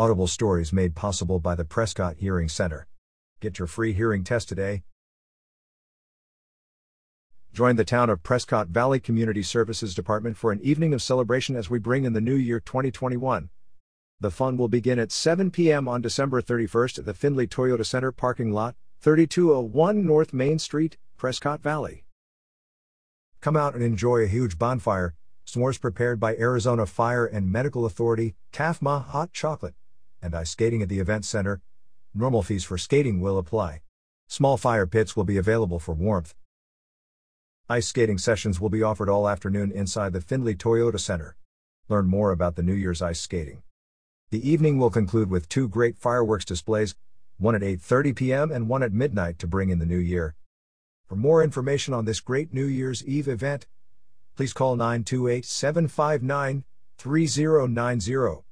Audible stories made possible by the Prescott Hearing Center. Get your free hearing test today. Join the town of Prescott Valley Community Services Department for an evening of celebration as we bring in the new year 2021. The fun will begin at 7 p.m. on December 31st at the Findlay Toyota Center parking lot, 3201 North Main Street, Prescott Valley. Come out and enjoy a huge bonfire, s'mores prepared by Arizona Fire and Medical Authority, CAFMA hot chocolate, and ice skating at the event center. Normal fees for skating will apply. Small fire pits will be available for warmth. Ice skating sessions will be offered all afternoon inside the Findlay Toyota Center. Learn more about the New Year's ice skating. The evening will conclude with two great fireworks displays, one at 8:30 p.m. and one at midnight to bring in the new year. For more information on this great New Year's Eve event, please call 928 759 3090.